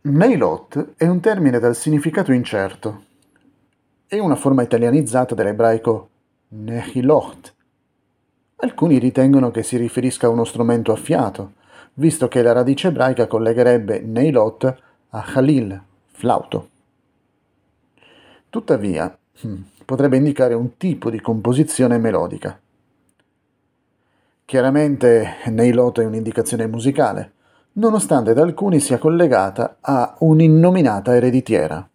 Neilot è un termine dal significato incerto. È una forma italianizzata dell'ebraico Nehilot. Alcuni ritengono che si riferisca a uno strumento a fiato, visto che la radice ebraica collegherebbe Neilot a Khalil, flauto. Tuttavia, hmm, potrebbe indicare un tipo di composizione melodica. Chiaramente Neilot è un'indicazione musicale, nonostante da alcuni sia collegata a un'innominata ereditiera.